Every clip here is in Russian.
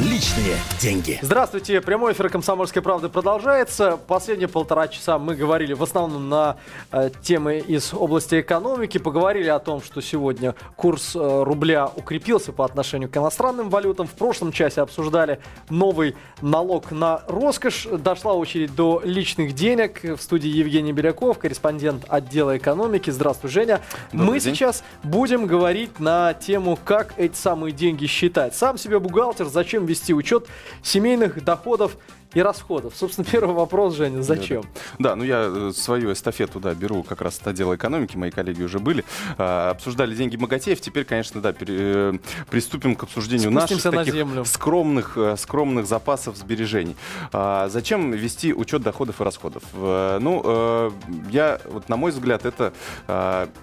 Личные деньги. Здравствуйте, прямой эфир «Комсомольской правды» продолжается. Последние полтора часа мы говорили в основном на э, темы из области экономики. Поговорили о том, что сегодня курс э, рубля укрепился по отношению к иностранным валютам. В прошлом часе обсуждали новый налог на роскошь. Дошла очередь до личных денег. В студии Евгений Беляков, корреспондент отдела экономики. Здравствуй, Женя. Добрый мы день. сейчас будем говорить на тему, как эти самые деньги считать. Сам себе бухгалтер, зачем вести учет семейных доходов и расходов? Собственно, первый вопрос, Женя, зачем? Да, ну я э, свою эстафету, да, беру как раз от отдела экономики, мои коллеги уже были, а, обсуждали деньги богатеев, теперь, конечно, да, пере- э, приступим к обсуждению наших Спустимся на таких землю. скромных, э, скромных запасов сбережений. А, Зачем вести учет доходов и расходов? Э, Ну, я, вот на мой взгляд, это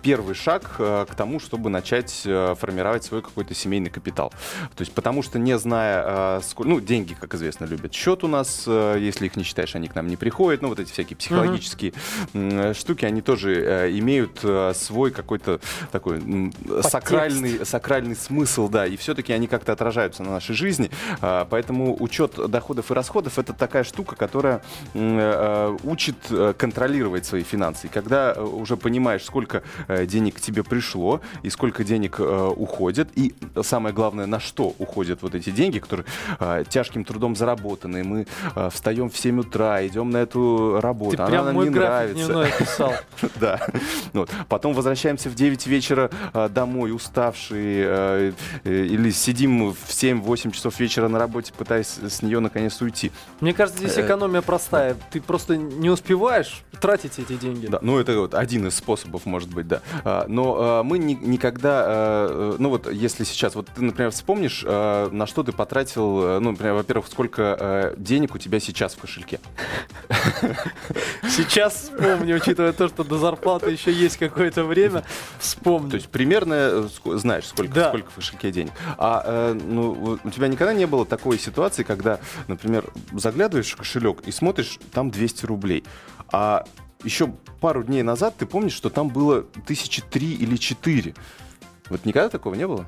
первый шаг к тому, чтобы начать формировать свой какой-то семейный капитал. То есть, потому что не зная, сколько, ну, деньги, как известно, любят счет у нас, э, если их не считаешь, они к нам не приходят, ну, вот эти всякие психологические м, штуки, они тоже э, имеют э, свой какой-то такой сакральный, сакральный смысл, да, и все-таки они как-то отражаются на нашей жизни, А, поэтому учет доходов и расходов это такая штука, которая учит контролировать свои финансы. И когда уже понимаешь, сколько денег к тебе пришло и сколько денег уходит, и самое главное, на что уходят вот эти деньги, которые тяжким трудом заработаны, мы э, встаем в 7 утра, идем на эту работу, Ты она прям нам мой не график нравится. дневной описал. Да. Вот. Потом возвращаемся в 9 вечера э, домой, уставшие, э, э, или сидим в 7-8 часов вечера на работе, пытаясь с нее наконец уйти. Мне кажется, здесь экономия простая. Ты просто не успеваешь тратить эти деньги. Да, ну это вот один из способов, может быть, да. А, Но а, мы ни- никогда, а, ну вот если сейчас, вот ты, например, вспомнишь, на что ты потратил, ну, например, во-первых, сколько денег у тебя сейчас в кошельке? Сейчас вспомню, учитывая то, что до зарплаты еще есть какое-то время, вспомню. То есть примерно э, знаешь, сколько, Да. сколько в кошельке денег. А э, ну, у тебя никогда не было такой ситуации, когда, например, заглядываешь в кошелек и смотришь, там 200 рублей. А еще пару дней назад ты помнишь, что там было тысячи три или четыре. Вот никогда такого не было?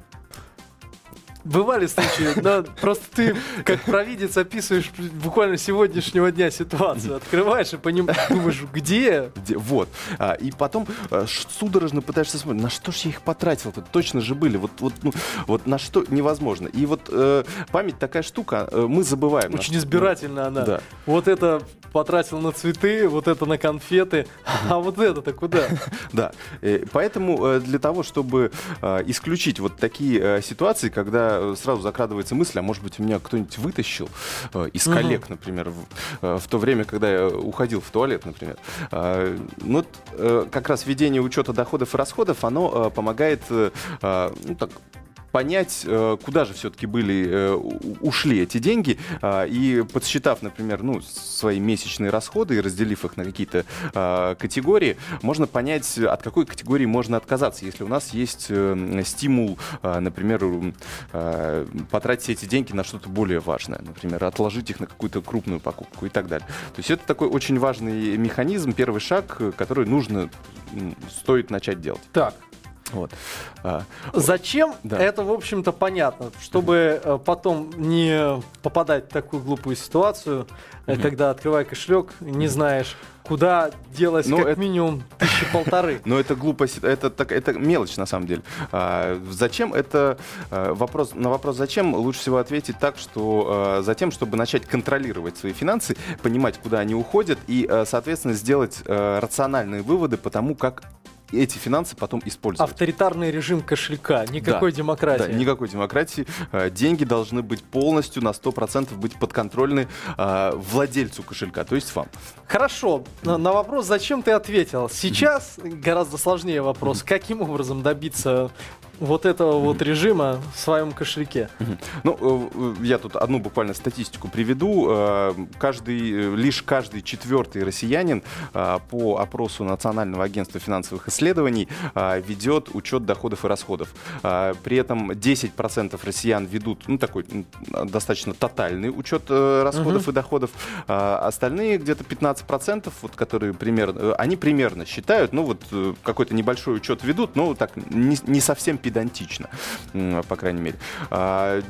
Бывали случаи, но просто ты, как провидец, описываешь буквально сегодняшнего дня ситуацию. Открываешь и поним... думаешь, где? Где- Вот. А, и потом ш- судорожно пытаешься смотреть, на что же я их потратил-то? Точно же были. Вот, вот, ну, вот на что невозможно. И вот э, память такая штука, э, мы забываем. Очень избирательно она. Да. Вот это потратил на цветы, вот это на конфеты, а вот это-то куда? Да, Э, поэтому э, для того, чтобы э, исключить вот такие ситуации, когда сразу закрадывается мысль, а может быть, меня кто-нибудь вытащил из коллег, например, в, то время, когда я уходил в туалет, например. Ну, как раз ведение учета доходов и расходов, оно помогает ну, так, понять, э, куда же все-таки были, э, ушли эти деньги, а, и подсчитав, например, ну, свои месячные расходы и разделив их на какие-то а, категории, можно понять, от какой категории можно отказаться, если у нас есть э, стимул, а, например, потратить эти деньги на что-то более важное, например, отложить их на какую-то крупную покупку и так далее. То есть это такой очень важный механизм, первый шаг, который нужно, стоит начать делать. Так, Вот. А, Зачем? Да. Это, в общем-то, понятно. Чтобы э, потом не попадать в такую глупую ситуацию, э, когда, открывая кошелек, не знаешь, куда делать Ну, как это- минимум тысячи полторы. Но это глупость, это, так, это мелочь на самом деле. А, зачем это а, вопрос, на вопрос зачем лучше всего ответить так, что а, затем, чтобы начать контролировать свои финансы, понимать, куда они уходят и, а, соответственно, сделать а, рациональные выводы по тому, как эти финансы потом использовать. Авторитарный режим кошелька, никакой Да, демократии. Да, никакой демократии. А, Деньги должны быть полностью на 100% быть подконтрольны а, владельцу кошелька, то есть вам. Хорошо, на, на вопрос, зачем ты ответил. Сейчас гораздо сложнее вопрос, каким образом добиться вот этого вот режима в своем кошельке. Ну, э, я тут одну буквально статистику приведу. Э, Каждый, э, лишь каждый четвертый россиянин по опросу Национального агентства финансовых исследований ведет учет доходов и расходов. При этом 10% россиян ведут ну, такой достаточно тотальный учет расходов угу. и доходов. Остальные где-то 15%, вот, которые примерно, они примерно считают, ну вот какой-то небольшой учет ведут, но так не, не совсем педантично, по крайней мере.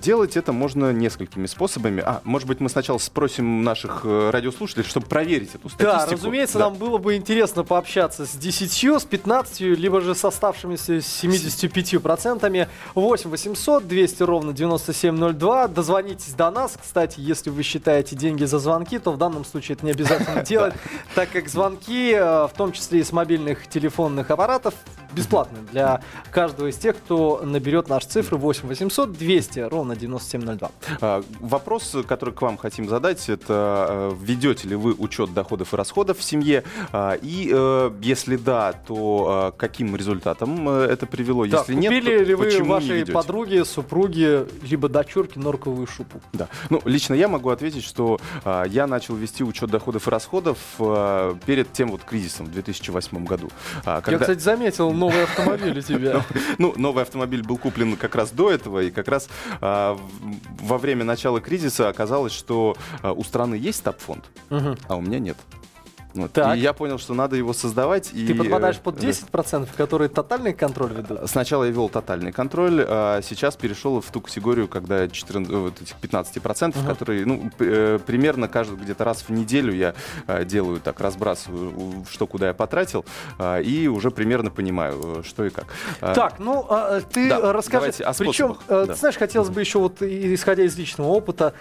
Делать это можно несколькими способами. А, может быть, мы сначала спросим наших э, радиослушателей, чтобы проверить эту статистику. Да, разумеется, да. нам было бы интересно пообщаться с 10, с 15, либо же с оставшимися 75%. 8 800 200 ровно 9702. Дозвонитесь до нас. Кстати, если вы считаете деньги за звонки, то в данном случае это не обязательно делать, так как звонки, э, в том числе и с мобильных телефонных аппаратов, бесплатны для каждого из тех, кто наберет наши цифры 8 800 200 ровно 9702. А, вопрос, который к вам хотим задать, это э, ведете ли вы учет доходов и расходов в семье? А, и э, если да, то э, каким результатом это привело? Да, если нет, то ли вы вашей подруге, супруге, либо дочурке норковую шубу? Да. Ну, лично я могу ответить, что а, я начал вести учет доходов и расходов перед тем вот кризисом в 2008 году. Когда... Я, кстати, заметил новый автомобиль у тебя. Ну, новый автомобиль был куплен как раз до этого, и как раз во время начала кризиса оказалось, что у страны есть стабфонд, а у меня нет. Вот. Так. И я понял, что надо его создавать. Ты и, подпадаешь под 10%, да. которые тотальный контроль ведут? Сначала я вел тотальный контроль, а сейчас перешел в ту категорию, когда 14, вот этих 15%, uh-huh. которые ну, э, примерно каждый где-то раз в неделю я э, делаю так, разбрасываю, что куда я потратил, э, и уже примерно понимаю, что и как. Так, ну а, ты да, расскажи. Причем, да. ты знаешь, хотелось бы еще вот, исходя из личного опыта,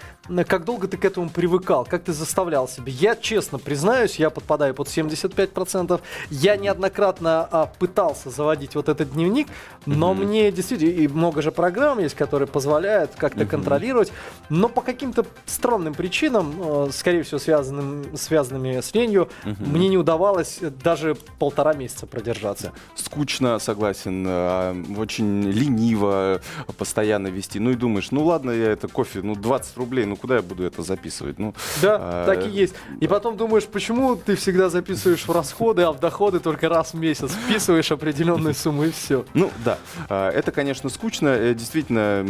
как долго ты к этому привыкал, как ты заставлял себя? Я честно признаюсь, я под подпадаю под 75%. Я неоднократно а, пытался заводить вот этот дневник, но mm-hmm. мне действительно, и много же программ есть, которые позволяют как-то mm-hmm. контролировать, но по каким-то странным причинам, э, скорее всего, связанным, связанными с ленью, mm-hmm. мне не удавалось даже полтора месяца продержаться. Скучно, согласен, э, очень лениво постоянно вести. Ну и думаешь, ну ладно, я это кофе, ну 20 рублей, ну куда я буду это записывать? Ну, да, а, так и есть. И потом думаешь, почему ты всегда записываешь в расходы, а в доходы только раз в месяц вписываешь определенную сумму и все. Ну да, а, это, конечно, скучно. Э, действительно,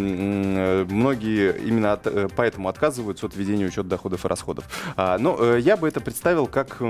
многие именно от, э, поэтому отказываются от ведения учета доходов и расходов. А, но э, я бы это представил как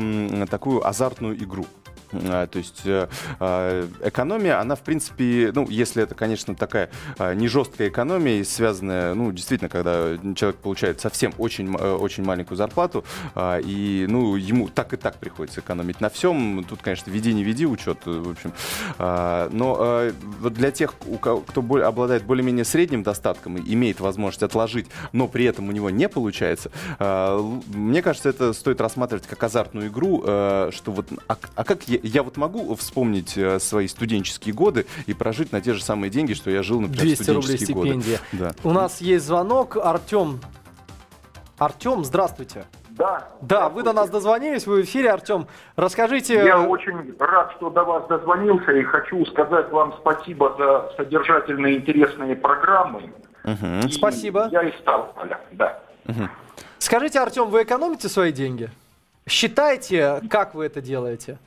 такую азартную игру. А, то есть э, а, экономия, она в принципе, ну, если это, конечно, такая не жесткая экономия, связанная, ну, действительно, когда человек получает совсем очень, э, очень маленькую зарплату, и, ну, ему так и так приходится экономить на всем. Тут, конечно, веди, не веди учет, в общем. Но вот для тех, кто обладает более-менее средним достатком и имеет возможность отложить, но при этом у него не получается, мне кажется, это стоит рассматривать как азартную игру, что вот, а, а как я, я вот могу вспомнить э, свои студенческие годы и прожить на те же самые деньги, что я жил, например, 200 рублей стипендия. Да. У нас есть звонок. Артем. Артем, здравствуйте. Да. Да, вы до нас дозвонились, вы в эфире, Артем. Расскажите... Я очень рад, что до вас дозвонился, и хочу сказать вам спасибо за содержательные интересные программы. Угу. Спасибо. Я из Ставрополя, да. Угу. Скажите, Артем, вы экономите свои деньги? Считайте, как вы это делаете?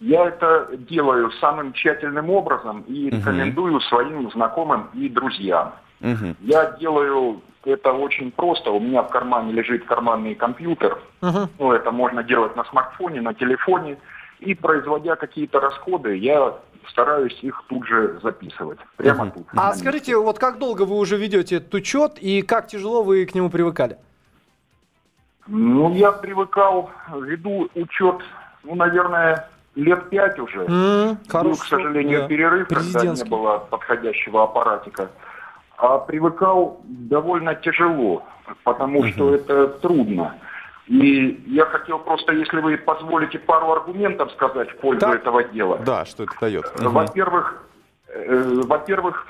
Я это делаю самым тщательным образом и рекомендую uh своим знакомым и друзьям. uh Я делаю это очень просто. У меня в кармане лежит карманный компьютер. uh Ну, это можно делать на смартфоне, на телефоне. И производя какие-то расходы, я стараюсь их тут же записывать. Прямо uh тут. А скажите, вот как долго вы уже ведете этот учет и как тяжело вы к нему привыкали? Ну, я привыкал, веду учет, ну, наверное, лет пять уже. Mm, Был, к сожалению, да. перерыв, когда не было подходящего аппаратика. А привыкал довольно тяжело, потому mm-hmm. что это трудно. И я хотел просто, если вы позволите, пару аргументов сказать в пользу да? этого дела. Да, что это дает. Во-первых, э, во-первых,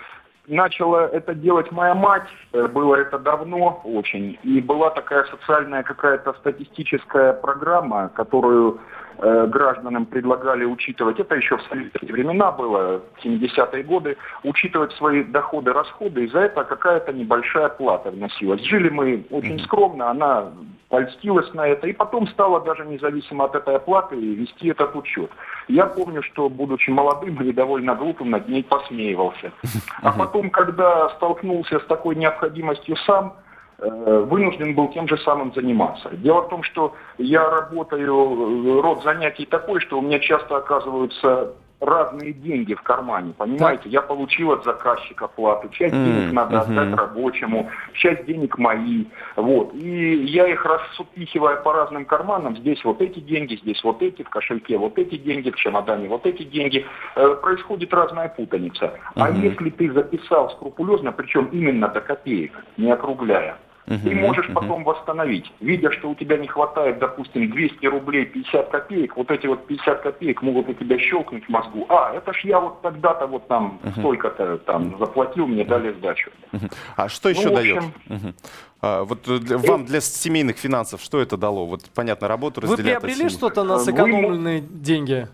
начала это делать моя мать, э, было это давно очень, и была такая социальная какая-то статистическая программа, которую гражданам предлагали учитывать, это еще в советские времена было, 70-е годы, учитывать свои доходы, расходы, и за это какая-то небольшая плата вносилась. Жили мы очень скромно, она польстилась на это, и потом стала даже независимо от этой оплаты вести этот учет. Я помню, что, будучи молодым и довольно глупым, над ней посмеивался. А потом, когда столкнулся с такой необходимостью сам, э, вынужден был тем же самым заниматься. Дело в том, что я работаю, э, род занятий такой, что у меня часто оказываются разные деньги в кармане, понимаете? Я получил от заказчика плату, часть mm, денег надо отдать рабочему, часть денег мои, вот. И я их рассупихиваю по разным карманам, здесь вот эти деньги, здесь вот эти, в кошельке вот эти деньги, в чемодане вот эти деньги, э, происходит разная путаница. Uh-huh. А если ты записал скрупулезно, причем именно до копеек, не округляя, Угу, ты можешь угу. потом восстановить. Видя, что у тебя не хватает, допустим, 200 рублей 50 копеек, вот эти вот 50 копеек могут у тебя щелкнуть в мозгу. А, это ж я вот тогда-то вот там угу. столько-то там заплатил, мне дали сдачу. Угу. А что еще ну, дает? Общем, угу. А, вот для, вам для семейных финансов что это дало? Вот, понятно, работу разделять. Вы приобрели что-то на сэкономленные Вы... деньги?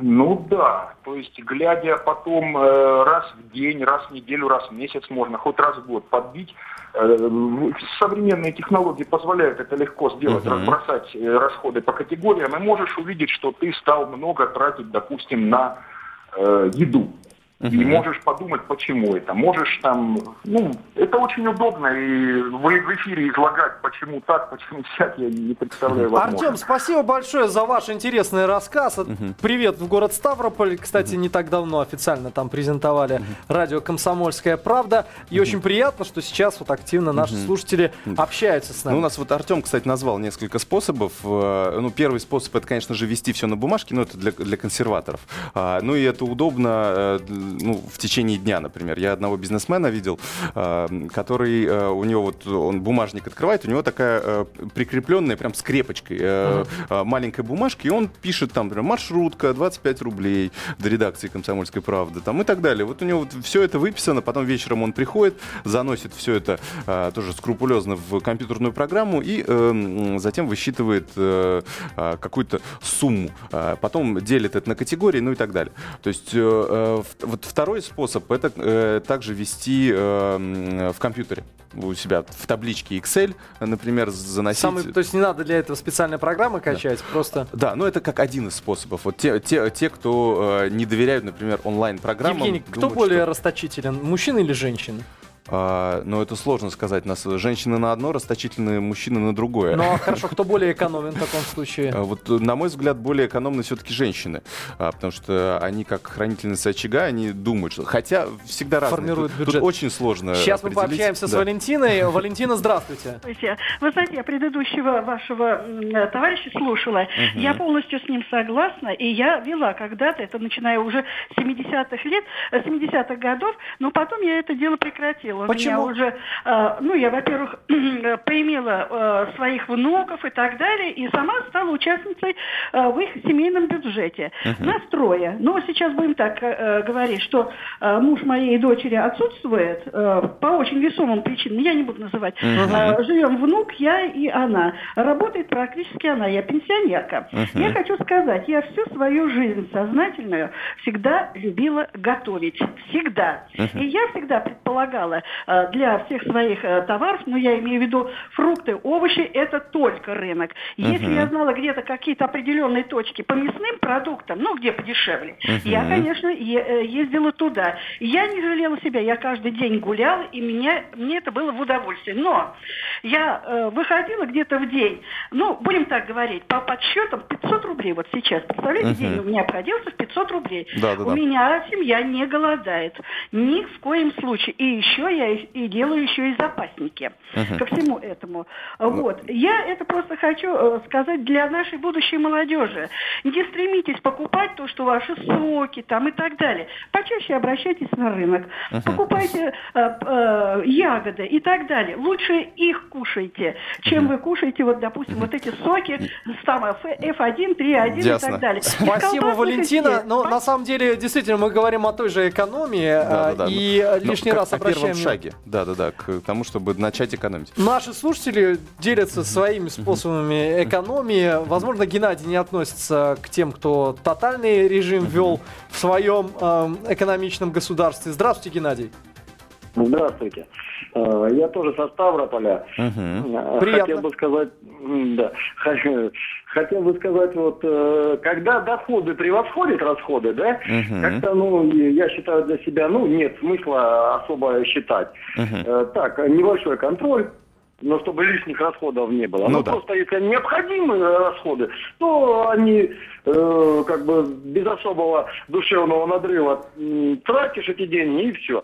Ну да, то есть глядя потом э, раз в день, раз в неделю, раз в месяц можно, хоть раз в год подбить. Э, современные технологии позволяют это легко сделать, uh-huh. разбросать э, расходы по категориям, и можешь увидеть, что ты стал много тратить, допустим, на э, еду. Uh-huh. И можешь подумать, почему это. Можешь там, ну, это очень удобно, и в, эфире излагать, почему так, почему всяк, я не представляю возможно. Артем, спасибо большое за ваш интересный рассказ. Uh-huh. Привет в город Ставрополь. Кстати, uh-huh. не так давно официально там презентовали uh-huh. радио «Комсомольская правда». И uh-huh. очень приятно, что сейчас вот активно наши uh-huh. слушатели общаются с нами. Ну, у нас вот Артем, кстати, назвал несколько способов. Э, ну, первый способ, это, конечно же, вести все на бумажке, но это для, для консерваторов. А, ну, и это удобно э, ну, в течение дня, например. Я одного бизнесмена видел, э, который, э, у него вот, он бумажник открывает, у него такая э, прикрепленная прям скрепочкой э, uh-huh. маленькая бумажка, и он пишет там, например, маршрутка, 25 рублей до редакции «Комсомольской правды», там и так далее. Вот у него вот все это выписано, потом вечером он приходит, заносит все это э, тоже скрупулезно в компьютерную программу и э, затем высчитывает э, какую-то сумму. Потом делит это на категории, ну и так далее. То есть э, вот второй способ это э, также вести э, в компьютере у себя в табличке Excel, например, заносить. Самый, то есть не надо для этого специальной программы качать, да. просто. Да, но это как один из способов. Вот те, те, те кто э, не доверяют, например, онлайн-программам. Евгений, думают, кто более что... расточителен, мужчина или женщина? А, но это сложно сказать. Нас женщины на одно, расточительные мужчины на другое. Ну а хорошо, кто более экономен в таком случае? А, вот, на мой взгляд, более экономны все-таки женщины. А, потому что они, как хранительницы очага, они думают, что... Хотя всегда разные. Формируют бюджет. Тут очень сложно Сейчас мы пообщаемся да. с Валентиной. Валентина, здравствуйте. Вы знаете, я предыдущего вашего товарища слушала. Угу. Я полностью с ним согласна. И я вела когда-то, это начиная уже с 70-х лет, 70-х годов, но потом я это дело прекратила у Почему? меня уже, э, ну, я, во-первых, поимела э, своих внуков и так далее, и сама стала участницей э, в их семейном бюджете. Uh-huh. Нас трое. Но сейчас будем так э, говорить, что э, муж моей дочери отсутствует э, по очень весомым причинам, я не буду называть. Uh-huh. Э, живем внук, я и она. Работает практически она, я пенсионерка. Uh-huh. Я хочу сказать, я всю свою жизнь сознательную всегда любила готовить. Всегда. Uh-huh. И я всегда предполагала, Э, для всех своих э, товаров, но я имею в виду фрукты, овощи, это только рынок. Если uh-huh. я знала где-то какие-то определенные точки по мясным продуктам, ну, где подешевле, uh-huh. я, конечно, э, ездила туда. Я не жалела себя, я каждый день гуляла, и меня, мне это было в удовольствие. Но я э, выходила где-то в день, ну, будем так говорить, по подсчетам 500 рублей вот сейчас. Представляете, uh-huh. день у меня обходился в 500 рублей. Да, да, у да. меня семья не голодает. Ни в коем случае. И еще я и делаю еще и запасники uh-huh. ко всему этому. Вот. Я это просто хочу э, сказать для нашей будущей молодежи. Не стремитесь покупать то, что ваши соки там и так далее. Почаще обращайтесь на рынок. Uh-huh. Покупайте э, э, ягоды и так далее. Лучше их кушайте, чем вы кушаете, вот, допустим, вот эти соки там F1, 3.1 и так далее. Спасибо, Валентина. Но на самом деле, действительно, мы говорим о той же экономии. Да, да, да. И лишний раз обращаем шаге. Да, да, да, к тому, чтобы начать экономить. Наши слушатели делятся своими способами экономии. Возможно, Геннадий не относится к тем, кто тотальный режим ввел в своем э, экономичном государстве. Здравствуйте, Геннадий. Здравствуйте. Э, я тоже со Ставрополя. Угу. Хотел бы сказать, да, хотел бы сказать, вот э, когда доходы превосходят расходы, да, угу. как-то, ну, я считаю для себя, ну, нет смысла особо считать. Угу. Так, небольшой контроль но чтобы лишних расходов не было. Ну, ну да. просто если необходимые расходы, то они э, как бы без особого душевного надрыва тратишь эти деньги и все.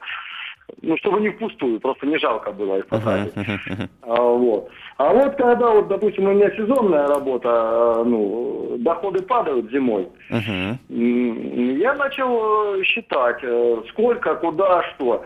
Ну, чтобы не впустую, просто не жалко было их потратить. Uh-huh, uh-huh. А, вот. а вот когда, вот, допустим, у меня сезонная работа, э, ну, доходы падают зимой, uh-huh. я начал э, считать, э, сколько, куда, что.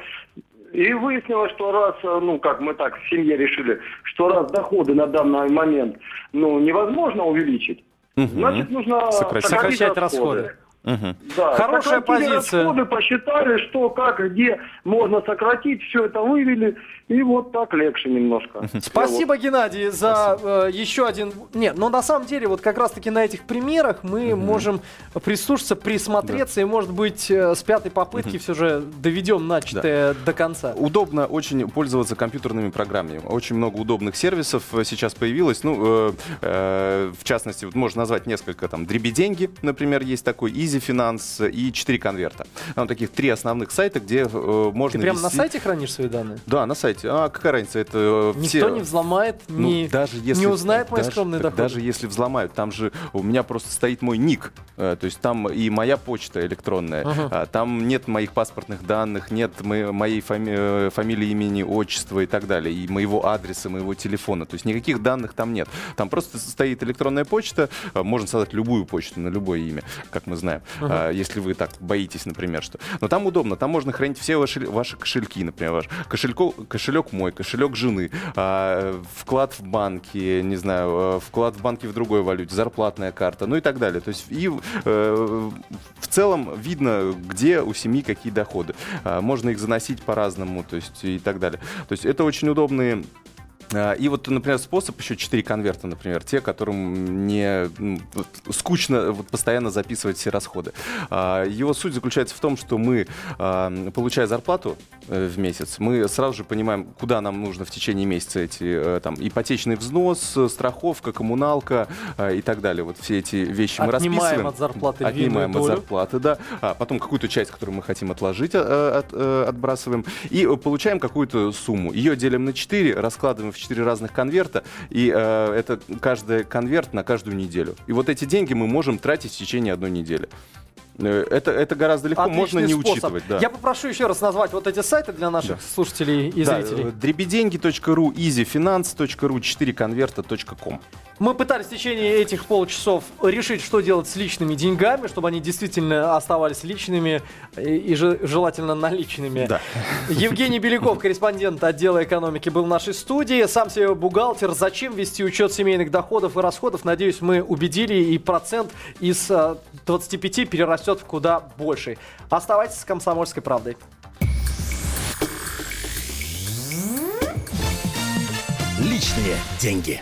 И выяснилось, что раз, ну, как мы так в семье решили, что раз доходы на данный момент, ну, невозможно увеличить, угу. значит, нужно сокращать, сокращать расходы. расходы. Угу. Да, Хорошая позиция. Расходы, посчитали, что, как, где можно сократить, все это вывели, и вот так легче немножко. Спасибо, вот. Геннадий, за э, еще один... Нет, но на самом деле, вот как раз-таки на этих примерах мы угу. можем прислушаться, присмотреться, да. и, может быть, э, с пятой попытки угу. все же доведем начатое да. до конца. Удобно очень пользоваться компьютерными программами. Очень много удобных сервисов э, сейчас появилось. Ну, э, э, в частности, вот можно назвать несколько, там, Дребеденьги, например, есть такой, Easy Finance и 4 конверта. Там таких три основных сайта, где э, можно Ты прямо вести... на сайте хранишь свои данные? Да, на сайте. А какая разница? Это э, Никто все... не взломает, ну, не, даже если, не узнает мои даже, скромные доходы. Даже если взломают, там же у меня просто стоит мой ник. Э, то есть там и моя почта электронная. Ага. Там нет моих паспортных данных, нет моей фами... Э, фамилии, имени, отчества и так далее. И моего адреса, моего телефона. То есть никаких данных там нет. Там просто стоит электронная почта. Можно создать любую почту на любое имя, как мы знаем uh-huh. если вы так боитесь, например, что. Но там удобно, там можно хранить все ваши, ваши кошельки, например, ваш кошелько, кошелек мой, кошелек жены, а, вклад в банке, не знаю, э, вклад в банке в другой валюте, зарплатная карта, ну и так далее. То есть и э, в целом видно, где у семьи какие доходы. Можно их заносить по-разному, то есть и так далее. То есть это очень удобные и вот, например, способ еще 4 конверта, например, те, которым не ну, скучно вот, постоянно записывать все расходы. А, его суть заключается в том, что мы, а, получая зарплату э, в месяц, мы сразу же понимаем, куда нам нужно в течение месяца эти э, там ипотечный взнос, страховка, коммуналка и так далее. Вот все эти вещи мы Отнимаем расписываем. от зарплаты Отнимаем от зарплаты, да. А потом какую-то часть, которую мы хотим отложить, от, э, отбрасываем. И получаем какую-то сумму. Ее делим на 4, раскладываем в четыре разных конверта, и э, это каждый конверт на каждую неделю. И вот эти деньги мы можем тратить в течение одной недели. Э, это, это гораздо легко, Отличный можно не способ. учитывать. Да. Я попрошу еще раз назвать вот эти сайты для наших да. слушателей и да, зрителей. Дребеденьги.ру, easyfinance.ru, 4конверта.ком. Мы пытались в течение этих полчасов решить, что делать с личными деньгами, чтобы они действительно оставались личными и, и желательно наличными. Да. Евгений Беляков, корреспондент отдела экономики, был в нашей студии. Сам себе бухгалтер. Зачем вести учет семейных доходов и расходов? Надеюсь, мы убедили, и процент из 25 э, перерастет в куда больше. Оставайтесь с «Комсомольской правдой». Личные деньги.